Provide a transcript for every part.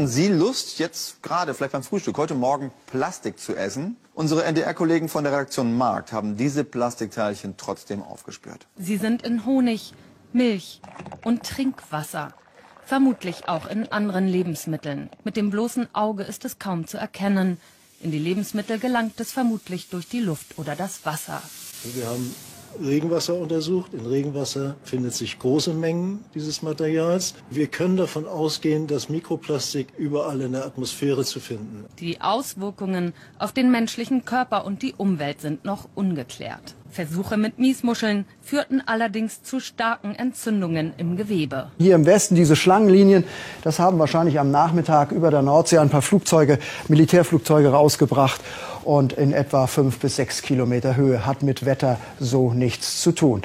Hätten Sie Lust, jetzt gerade vielleicht beim Frühstück, heute Morgen Plastik zu essen? Unsere NDR-Kollegen von der Redaktion Markt haben diese Plastikteilchen trotzdem aufgespürt. Sie sind in Honig, Milch und Trinkwasser. Vermutlich auch in anderen Lebensmitteln. Mit dem bloßen Auge ist es kaum zu erkennen. In die Lebensmittel gelangt es vermutlich durch die Luft oder das Wasser. Wir haben Regenwasser untersucht. In Regenwasser findet sich große Mengen dieses Materials. Wir können davon ausgehen, dass Mikroplastik überall in der Atmosphäre zu finden. Die Auswirkungen auf den menschlichen Körper und die Umwelt sind noch ungeklärt. Versuche mit Miesmuscheln führten allerdings zu starken Entzündungen im Gewebe. Hier im Westen diese Schlangenlinien, das haben wahrscheinlich am Nachmittag über der Nordsee ein paar Flugzeuge, Militärflugzeuge rausgebracht. Und in etwa fünf bis sechs Kilometer Höhe hat mit Wetter so nichts zu tun.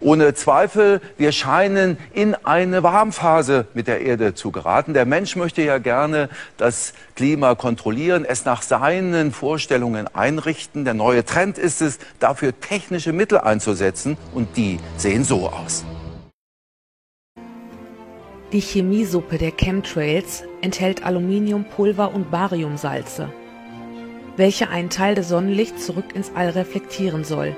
Ohne Zweifel, wir scheinen in eine Warmphase mit der Erde zu geraten. Der Mensch möchte ja gerne das Klima kontrollieren, es nach seinen Vorstellungen einrichten. Der neue Trend ist es, dafür technische Mittel einzusetzen und die sehen so aus. Die Chemiesuppe der Chemtrails enthält Aluminiumpulver und Bariumsalze, welche einen Teil des Sonnenlichts zurück ins All reflektieren soll.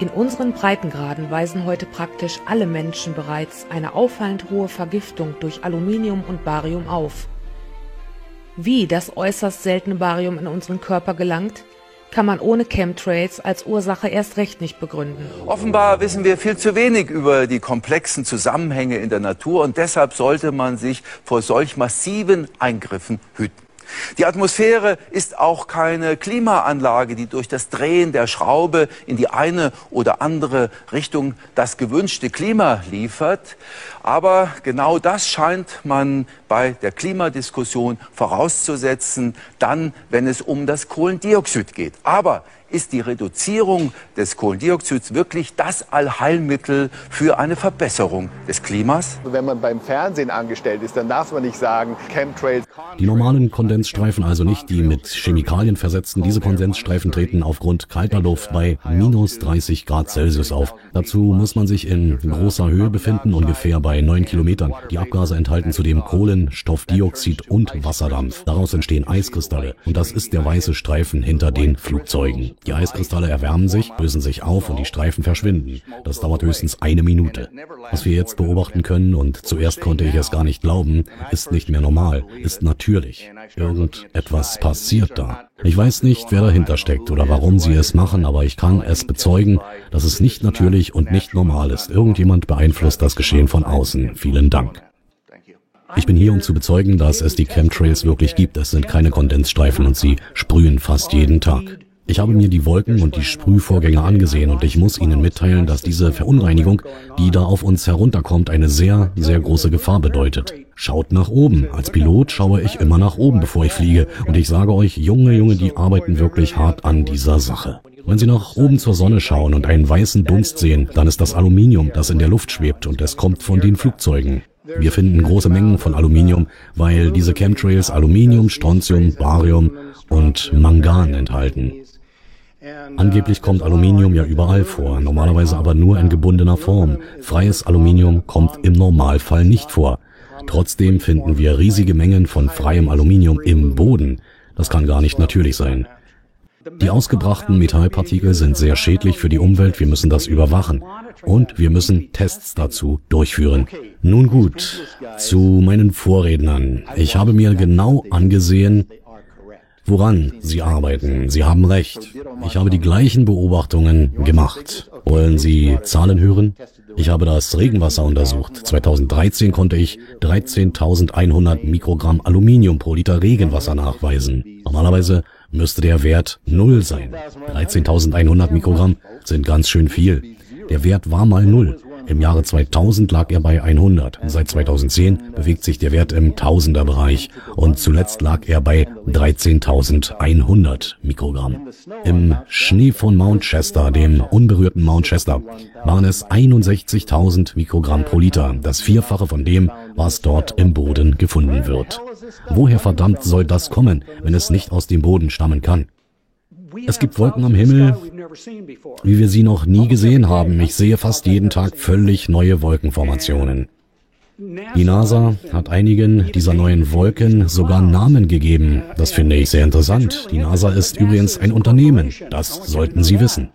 In unseren Breitengraden weisen heute praktisch alle Menschen bereits eine auffallend hohe Vergiftung durch Aluminium und Barium auf. Wie das äußerst seltene Barium in unseren Körper gelangt, kann man ohne Chemtrails als Ursache erst recht nicht begründen. Offenbar wissen wir viel zu wenig über die komplexen Zusammenhänge in der Natur und deshalb sollte man sich vor solch massiven Eingriffen hüten. Die Atmosphäre ist auch keine Klimaanlage, die durch das Drehen der Schraube in die eine oder andere Richtung das gewünschte Klima liefert. Aber genau das scheint man bei der Klimadiskussion vorauszusetzen, dann, wenn es um das Kohlendioxid geht. Aber ist die Reduzierung des Kohlendioxids wirklich das Allheilmittel für eine Verbesserung des Klimas? Wenn man beim Fernsehen angestellt ist, dann darf man nicht sagen, Chemtrails. Die normalen Kondensstreifen, also nicht die mit Chemikalien versetzten, diese Kondensstreifen treten aufgrund kalter Luft bei minus 30 Grad Celsius auf. Dazu muss man sich in großer Höhe befinden, ungefähr bei 9 Kilometern. Die Abgase enthalten zudem Kohlen, Stoffdioxid und Wasserdampf. Daraus entstehen Eiskristalle und das ist der weiße Streifen hinter den Flugzeugen. Die Eiskristalle erwärmen sich, lösen sich auf und die Streifen verschwinden. Das dauert höchstens eine Minute. Was wir jetzt beobachten können, und zuerst konnte ich es gar nicht glauben, ist nicht mehr normal, ist natürlich. Irgendetwas passiert da. Ich weiß nicht, wer dahinter steckt oder warum sie es machen, aber ich kann es bezeugen, dass es nicht natürlich und nicht normal ist. Irgendjemand beeinflusst das Geschehen von außen. Vielen Dank. Ich bin hier, um zu bezeugen, dass es die Chemtrails wirklich gibt. Es sind keine Kondensstreifen und sie sprühen fast jeden Tag. Ich habe mir die Wolken und die Sprühvorgänge angesehen und ich muss Ihnen mitteilen, dass diese Verunreinigung, die da auf uns herunterkommt, eine sehr, sehr große Gefahr bedeutet. Schaut nach oben. Als Pilot schaue ich immer nach oben, bevor ich fliege. Und ich sage euch, Junge, Junge, die arbeiten wirklich hart an dieser Sache. Wenn Sie nach oben zur Sonne schauen und einen weißen Dunst sehen, dann ist das Aluminium, das in der Luft schwebt und es kommt von den Flugzeugen. Wir finden große Mengen von Aluminium, weil diese Chemtrails Aluminium, Strontium, Barium und Mangan enthalten. Angeblich kommt Aluminium ja überall vor, normalerweise aber nur in gebundener Form. Freies Aluminium kommt im Normalfall nicht vor. Trotzdem finden wir riesige Mengen von freiem Aluminium im Boden. Das kann gar nicht natürlich sein. Die ausgebrachten Metallpartikel sind sehr schädlich für die Umwelt, wir müssen das überwachen. Und wir müssen Tests dazu durchführen. Nun gut, zu meinen Vorrednern. Ich habe mir genau angesehen, woran Sie arbeiten. Sie haben recht. Ich habe die gleichen Beobachtungen gemacht. Wollen Sie Zahlen hören? Ich habe das Regenwasser untersucht. 2013 konnte ich 13.100 Mikrogramm Aluminium pro Liter Regenwasser nachweisen. Normalerweise müsste der Wert null sein. 13.100 Mikrogramm sind ganz schön viel. Der Wert war mal null. Im Jahre 2000 lag er bei 100. Seit 2010 bewegt sich der Wert im Tausenderbereich und zuletzt lag er bei 13.100 Mikrogramm. Im Schnee von Mount Chester, dem unberührten Mount Chester, waren es 61.000 Mikrogramm pro Liter, das Vierfache von dem, was dort im Boden gefunden wird. Woher verdammt soll das kommen, wenn es nicht aus dem Boden stammen kann? Es gibt Wolken am Himmel, wie wir sie noch nie gesehen haben. Ich sehe fast jeden Tag völlig neue Wolkenformationen. Die NASA hat einigen dieser neuen Wolken sogar Namen gegeben. Das finde ich sehr interessant. Die NASA ist übrigens ein Unternehmen. Das sollten Sie wissen.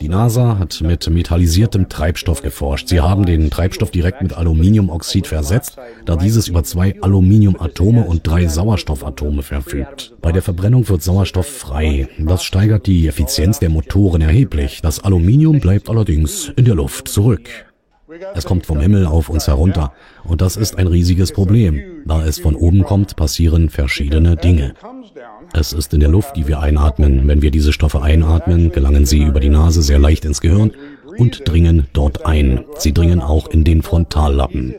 Die NASA hat mit metallisiertem Treibstoff geforscht. Sie haben den Treibstoff direkt mit Aluminiumoxid versetzt, da dieses über zwei Aluminiumatome und drei Sauerstoffatome verfügt. Bei der Verbrennung wird Sauerstoff frei. Das steigert die Effizienz der Motoren erheblich. Das Aluminium bleibt allerdings in der Luft zurück. Es kommt vom Himmel auf uns herunter. Und das ist ein riesiges Problem. Da es von oben kommt, passieren verschiedene Dinge. Es ist in der Luft, die wir einatmen. Wenn wir diese Stoffe einatmen, gelangen sie über die Nase sehr leicht ins Gehirn und dringen dort ein. Sie dringen auch in den Frontallappen.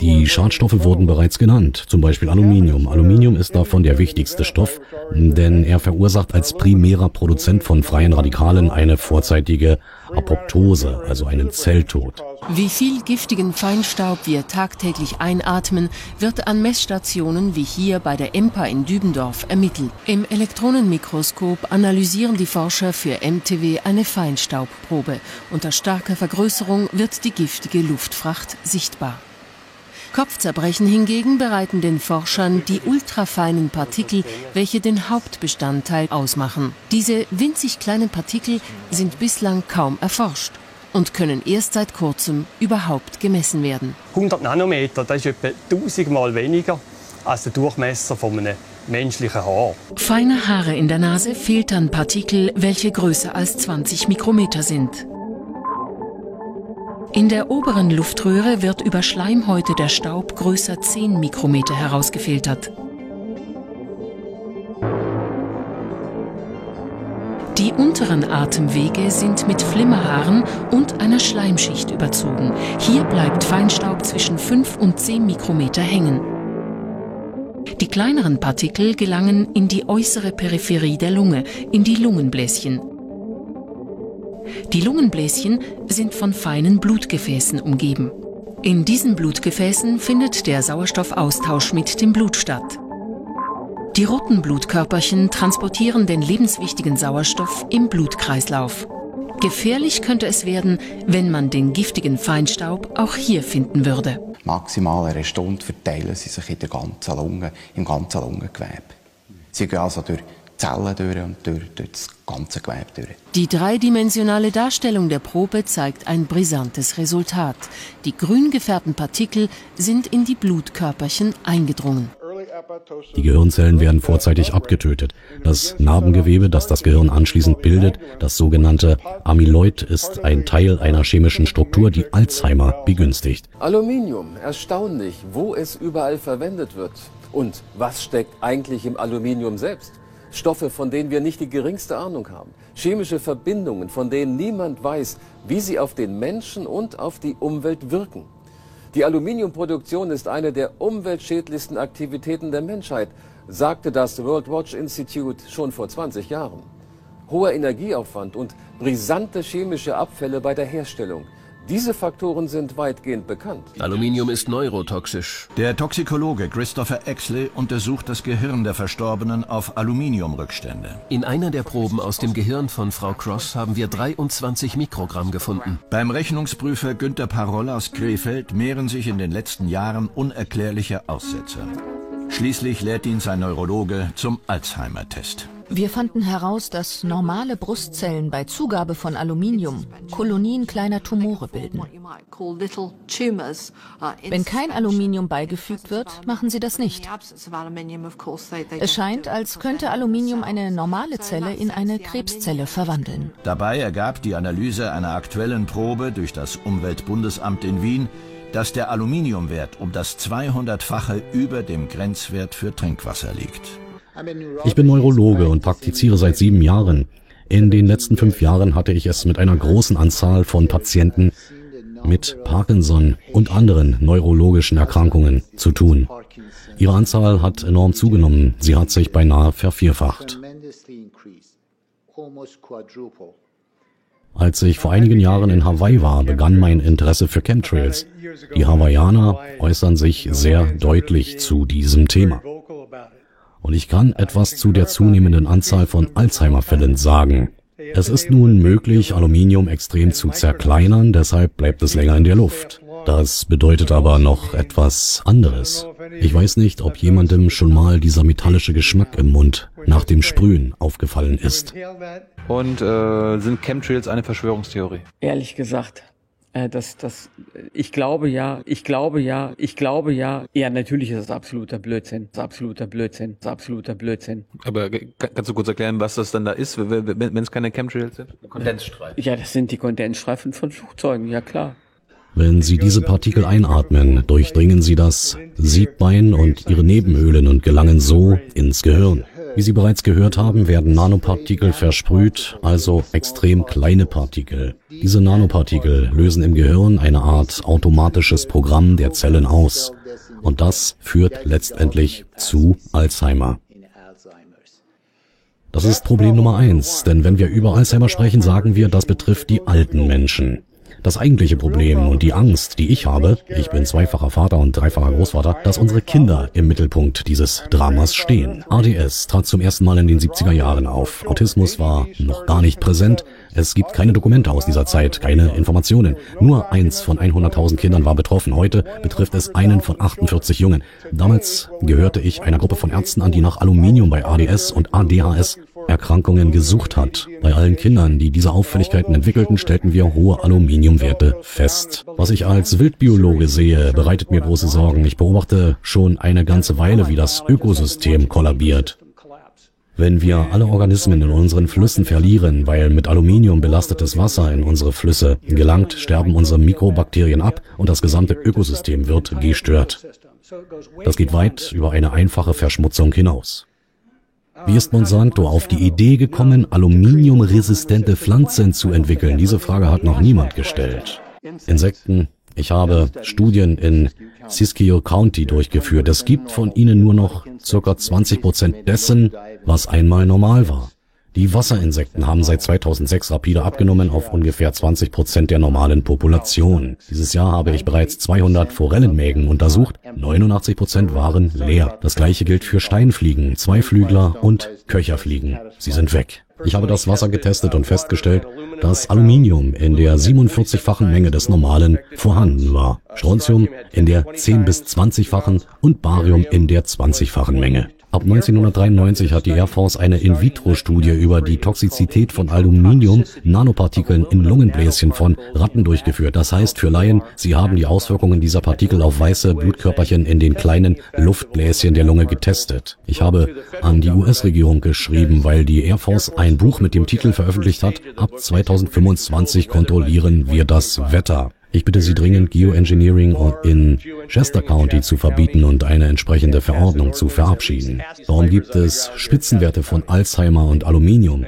Die Schadstoffe wurden bereits genannt, zum Beispiel Aluminium. Aluminium ist davon der wichtigste Stoff, denn er verursacht als primärer Produzent von freien Radikalen eine vorzeitige Apoptose, also einen Zelltod. Wie viel giftigen Feinstaub wir tagtäglich einatmen, wird an Messstationen wie hier bei der EMPA in Dübendorf ermittelt. Im Elektronenmikroskop analysieren die Forscher für MTW eine Feinstaubprobe. Unter starker Vergrößerung wird die giftige Luftfracht sichtbar. Kopfzerbrechen hingegen bereiten den Forschern die ultrafeinen Partikel, welche den Hauptbestandteil ausmachen. Diese winzig kleinen Partikel sind bislang kaum erforscht und können erst seit kurzem überhaupt gemessen werden. 100 Nanometer, das ist etwa 1000 Mal weniger als der Durchmesser von einem menschlichen Haar. Feine Haare in der Nase filtern Partikel, welche größer als 20 Mikrometer sind. In der oberen Luftröhre wird über Schleimhäute der Staub größer 10 Mikrometer herausgefiltert. Die unteren Atemwege sind mit Flimmerhaaren und einer Schleimschicht überzogen. Hier bleibt Feinstaub zwischen 5 und 10 Mikrometer hängen. Die kleineren Partikel gelangen in die äußere Peripherie der Lunge, in die Lungenbläschen. Die Lungenbläschen sind von feinen Blutgefäßen umgeben. In diesen Blutgefäßen findet der Sauerstoffaustausch mit dem Blut statt. Die roten Blutkörperchen transportieren den lebenswichtigen Sauerstoff im Blutkreislauf. Gefährlich könnte es werden, wenn man den giftigen Feinstaub auch hier finden würde. Maximal eine Stunde verteilen sie sich in der ganzen Lunge, im ganzen Lungengewebe. Sie gehen also durch Zellen durch und durch, durch das ganze Gewebe durch. Die dreidimensionale Darstellung der Probe zeigt ein brisantes Resultat. Die grün gefärbten Partikel sind in die Blutkörperchen eingedrungen. Die Gehirnzellen werden vorzeitig abgetötet. Das Narbengewebe, das das Gehirn anschließend bildet, das sogenannte Amyloid, ist ein Teil einer chemischen Struktur, die Alzheimer begünstigt. Aluminium, erstaunlich, wo es überall verwendet wird. Und was steckt eigentlich im Aluminium selbst? Stoffe, von denen wir nicht die geringste Ahnung haben. Chemische Verbindungen, von denen niemand weiß, wie sie auf den Menschen und auf die Umwelt wirken. Die Aluminiumproduktion ist eine der umweltschädlichsten Aktivitäten der Menschheit, sagte das World Watch Institute schon vor 20 Jahren. Hoher Energieaufwand und brisante chemische Abfälle bei der Herstellung. Diese Faktoren sind weitgehend bekannt. Aluminium ist neurotoxisch. Der Toxikologe Christopher Exley untersucht das Gehirn der Verstorbenen auf Aluminiumrückstände. In einer der Proben aus dem Gehirn von Frau Cross haben wir 23 Mikrogramm gefunden. Beim Rechnungsprüfer Günter Paroll aus Krefeld mehren sich in den letzten Jahren unerklärliche Aussetzer. Schließlich lädt ihn sein Neurologe zum Alzheimer-Test. Wir fanden heraus, dass normale Brustzellen bei Zugabe von Aluminium Kolonien kleiner Tumore bilden. Wenn kein Aluminium beigefügt wird, machen sie das nicht. Es scheint, als könnte Aluminium eine normale Zelle in eine Krebszelle verwandeln. Dabei ergab die Analyse einer aktuellen Probe durch das Umweltbundesamt in Wien, dass der Aluminiumwert um das 200-fache über dem Grenzwert für Trinkwasser liegt. Ich bin Neurologe und praktiziere seit sieben Jahren. In den letzten fünf Jahren hatte ich es mit einer großen Anzahl von Patienten mit Parkinson und anderen neurologischen Erkrankungen zu tun. Ihre Anzahl hat enorm zugenommen. Sie hat sich beinahe vervierfacht. Als ich vor einigen Jahren in Hawaii war, begann mein Interesse für Chemtrails. Die Hawaiianer äußern sich sehr deutlich zu diesem Thema. Und ich kann etwas zu der zunehmenden Anzahl von Alzheimer-Fällen sagen. Es ist nun möglich, Aluminium extrem zu zerkleinern, deshalb bleibt es länger in der Luft. Das bedeutet aber noch etwas anderes. Ich weiß nicht, ob jemandem schon mal dieser metallische Geschmack im Mund nach dem Sprühen aufgefallen ist. Und äh, sind Chemtrails eine Verschwörungstheorie? Ehrlich gesagt, äh, das, das, ich glaube ja, ich glaube ja, ich glaube ja. Ja, natürlich ist es absoluter Blödsinn. Das ist absoluter Blödsinn. Das ist absoluter Blödsinn. Aber kannst du kurz erklären, was das dann da ist, wenn es keine Chemtrails sind? Kondensstreifen. Ja, das sind die Kondensstreifen von Flugzeugen, ja klar. Wenn Sie diese Partikel einatmen, durchdringen Sie das Siebbein und ihre Nebenhöhlen und gelangen so ins Gehirn. Wie Sie bereits gehört haben, werden Nanopartikel versprüht, also extrem kleine Partikel. Diese Nanopartikel lösen im Gehirn eine Art automatisches Programm der Zellen aus. Und das führt letztendlich zu Alzheimer. Das ist Problem Nummer eins, denn wenn wir über Alzheimer sprechen, sagen wir, das betrifft die alten Menschen. Das eigentliche Problem und die Angst, die ich habe, ich bin zweifacher Vater und dreifacher Großvater, dass unsere Kinder im Mittelpunkt dieses Dramas stehen. ADS trat zum ersten Mal in den 70er Jahren auf. Autismus war noch gar nicht präsent. Es gibt keine Dokumente aus dieser Zeit, keine Informationen. Nur eins von 100.000 Kindern war betroffen. Heute betrifft es einen von 48 Jungen. Damals gehörte ich einer Gruppe von Ärzten an, die nach Aluminium bei ADS und ADHS Erkrankungen gesucht hat. Bei allen Kindern, die diese Auffälligkeiten entwickelten, stellten wir hohe Aluminiumwerte fest. Was ich als Wildbiologe sehe, bereitet mir große Sorgen. Ich beobachte schon eine ganze Weile, wie das Ökosystem kollabiert. Wenn wir alle Organismen in unseren Flüssen verlieren, weil mit Aluminium belastetes Wasser in unsere Flüsse gelangt, sterben unsere Mikrobakterien ab und das gesamte Ökosystem wird gestört. Das geht weit über eine einfache Verschmutzung hinaus. Wie ist Monsanto auf die Idee gekommen, aluminiumresistente Pflanzen zu entwickeln? Diese Frage hat noch niemand gestellt. Insekten. Ich habe Studien in Siskiyou County durchgeführt. Es gibt von ihnen nur noch circa 20 Prozent dessen, was einmal normal war. Die Wasserinsekten haben seit 2006 rapide abgenommen auf ungefähr 20 Prozent der normalen Population. Dieses Jahr habe ich bereits 200 Forellenmägen untersucht. 89 Prozent waren leer. Das gleiche gilt für Steinfliegen, Zweiflügler und Köcherfliegen. Sie sind weg. Ich habe das Wasser getestet und festgestellt, dass Aluminium in der 47-fachen Menge des normalen vorhanden war, Strontium in der 10 bis 20-fachen und Barium in der 20-fachen Menge. Ab 1993 hat die Air Force eine In-vitro-Studie über die Toxizität von Aluminium-Nanopartikeln in Lungenbläschen von Ratten durchgeführt. Das heißt für Laien, sie haben die Auswirkungen dieser Partikel auf weiße Blutkörperchen in den kleinen Luftbläschen der Lunge getestet. Ich habe an die US-Regierung geschrieben, weil die Air Force ein Buch mit dem Titel veröffentlicht hat, ab 2025 kontrollieren wir das Wetter. Ich bitte Sie dringend, Geoengineering in Chester County zu verbieten und eine entsprechende Verordnung zu verabschieden. Warum gibt es Spitzenwerte von Alzheimer und Aluminium?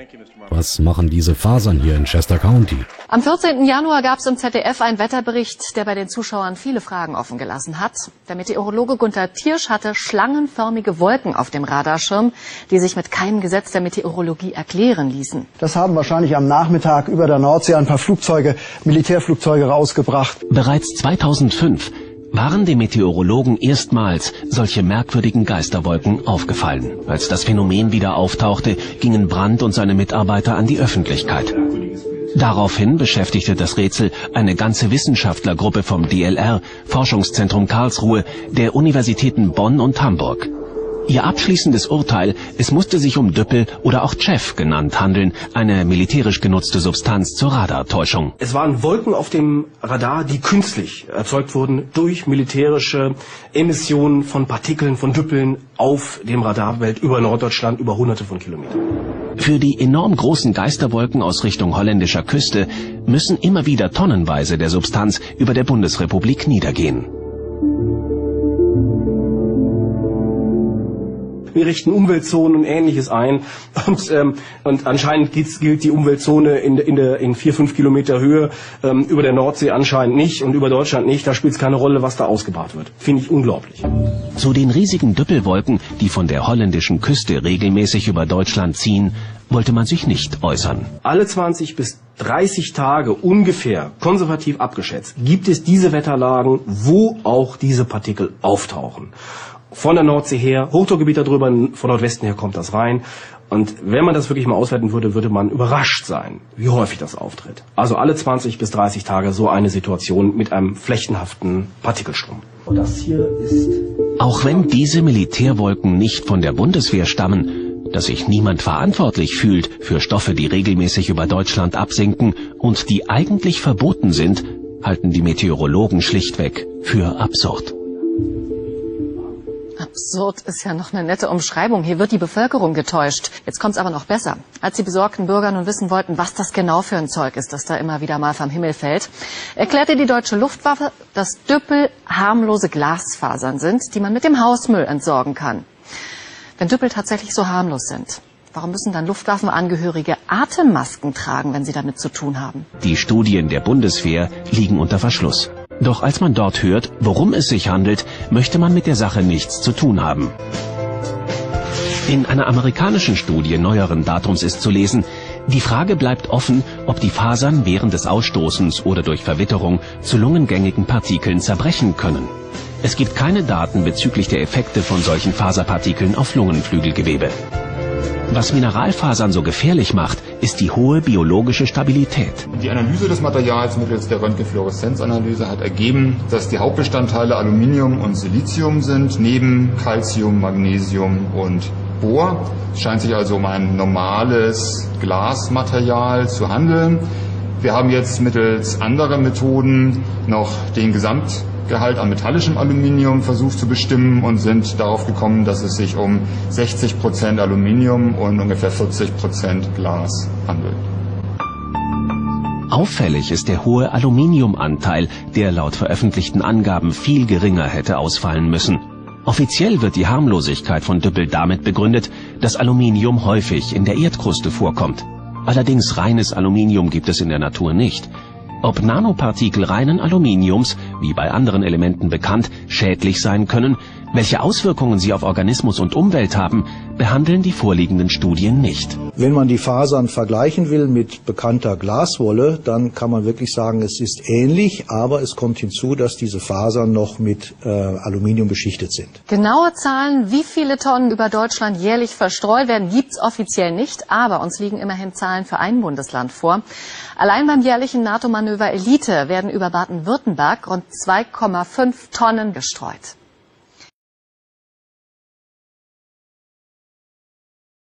Was machen diese Fasern hier in Chester County? Am 14. Januar gab es im ZDF einen Wetterbericht, der bei den Zuschauern viele Fragen offen gelassen hat. Der Meteorologe Gunther Tiersch hatte schlangenförmige Wolken auf dem Radarschirm, die sich mit keinem Gesetz der Meteorologie erklären ließen. Das haben wahrscheinlich am Nachmittag über der Nordsee ein paar Flugzeuge, Militärflugzeuge rausgebracht. Bereits 2005 waren dem Meteorologen erstmals solche merkwürdigen Geisterwolken aufgefallen. Als das Phänomen wieder auftauchte, gingen Brandt und seine Mitarbeiter an die Öffentlichkeit. Daraufhin beschäftigte das Rätsel eine ganze Wissenschaftlergruppe vom DLR, Forschungszentrum Karlsruhe, der Universitäten Bonn und Hamburg. Ihr abschließendes Urteil, es musste sich um Düppel oder auch Chef genannt handeln, eine militärisch genutzte Substanz zur Radartäuschung. Es waren Wolken auf dem Radar, die künstlich erzeugt wurden durch militärische Emissionen von Partikeln, von Düppeln auf dem Radarwelt über Norddeutschland über hunderte von Kilometern. Für die enorm großen Geisterwolken aus Richtung holländischer Küste müssen immer wieder tonnenweise der Substanz über der Bundesrepublik niedergehen. Wir richten Umweltzonen und Ähnliches ein. Und, ähm, und anscheinend gilt die Umweltzone in, in, der, in vier, fünf Kilometer Höhe ähm, über der Nordsee anscheinend nicht und über Deutschland nicht. Da spielt es keine Rolle, was da ausgebaut wird. Finde ich unglaublich. Zu den riesigen Düppelwolken, die von der holländischen Küste regelmäßig über Deutschland ziehen, wollte man sich nicht äußern. Alle 20 bis 30 Tage ungefähr, konservativ abgeschätzt, gibt es diese Wetterlagen, wo auch diese Partikel auftauchen. Von der Nordsee her, Hochdruckgebiet darüber, von Nordwesten her kommt das rein. Und wenn man das wirklich mal auswerten würde, würde man überrascht sein, wie häufig das auftritt. Also alle 20 bis 30 Tage so eine Situation mit einem flächenhaften Partikelstrom. Und das hier ist Auch wenn diese Militärwolken nicht von der Bundeswehr stammen, dass sich niemand verantwortlich fühlt für Stoffe, die regelmäßig über Deutschland absinken und die eigentlich verboten sind, halten die Meteorologen schlichtweg für absurd. Absurd ist ja noch eine nette Umschreibung. Hier wird die Bevölkerung getäuscht. Jetzt kommt's aber noch besser. Als die besorgten Bürger nun wissen wollten, was das genau für ein Zeug ist, das da immer wieder mal vom Himmel fällt, erklärte die deutsche Luftwaffe, dass Düppel harmlose Glasfasern sind, die man mit dem Hausmüll entsorgen kann. Wenn Düppel tatsächlich so harmlos sind, warum müssen dann Luftwaffenangehörige Atemmasken tragen, wenn sie damit zu tun haben? Die Studien der Bundeswehr liegen unter Verschluss. Doch als man dort hört, worum es sich handelt, möchte man mit der Sache nichts zu tun haben. In einer amerikanischen Studie neueren Datums ist zu lesen, die Frage bleibt offen, ob die Fasern während des Ausstoßens oder durch Verwitterung zu lungengängigen Partikeln zerbrechen können. Es gibt keine Daten bezüglich der Effekte von solchen Faserpartikeln auf Lungenflügelgewebe. Was Mineralfasern so gefährlich macht, ist die hohe biologische Stabilität. Die Analyse des Materials mittels der Röntgenfluoreszenzanalyse hat ergeben, dass die Hauptbestandteile Aluminium und Silizium sind, neben Calcium, Magnesium und Bohr. Es scheint sich also um ein normales Glasmaterial zu handeln. Wir haben jetzt mittels anderer Methoden noch den Gesamtgehalt an metallischem Aluminium versucht zu bestimmen und sind darauf gekommen, dass es sich um 60 Prozent Aluminium und ungefähr 40 Prozent Glas handelt. Auffällig ist der hohe Aluminiumanteil, der laut veröffentlichten Angaben viel geringer hätte ausfallen müssen. Offiziell wird die Harmlosigkeit von Düppel damit begründet, dass Aluminium häufig in der Erdkruste vorkommt. Allerdings reines Aluminium gibt es in der Natur nicht. Ob Nanopartikel reinen Aluminiums, wie bei anderen Elementen bekannt, schädlich sein können, welche Auswirkungen sie auf Organismus und Umwelt haben, behandeln die vorliegenden Studien nicht. Wenn man die Fasern vergleichen will mit bekannter Glaswolle, dann kann man wirklich sagen, es ist ähnlich, aber es kommt hinzu, dass diese Fasern noch mit äh, Aluminium beschichtet sind. Genaue Zahlen, wie viele Tonnen über Deutschland jährlich verstreut werden, gibt's offiziell nicht, aber uns liegen immerhin Zahlen für ein Bundesland vor. Allein beim jährlichen NATO-Manöver Elite werden über Baden-Württemberg rund 2,5 Tonnen gestreut.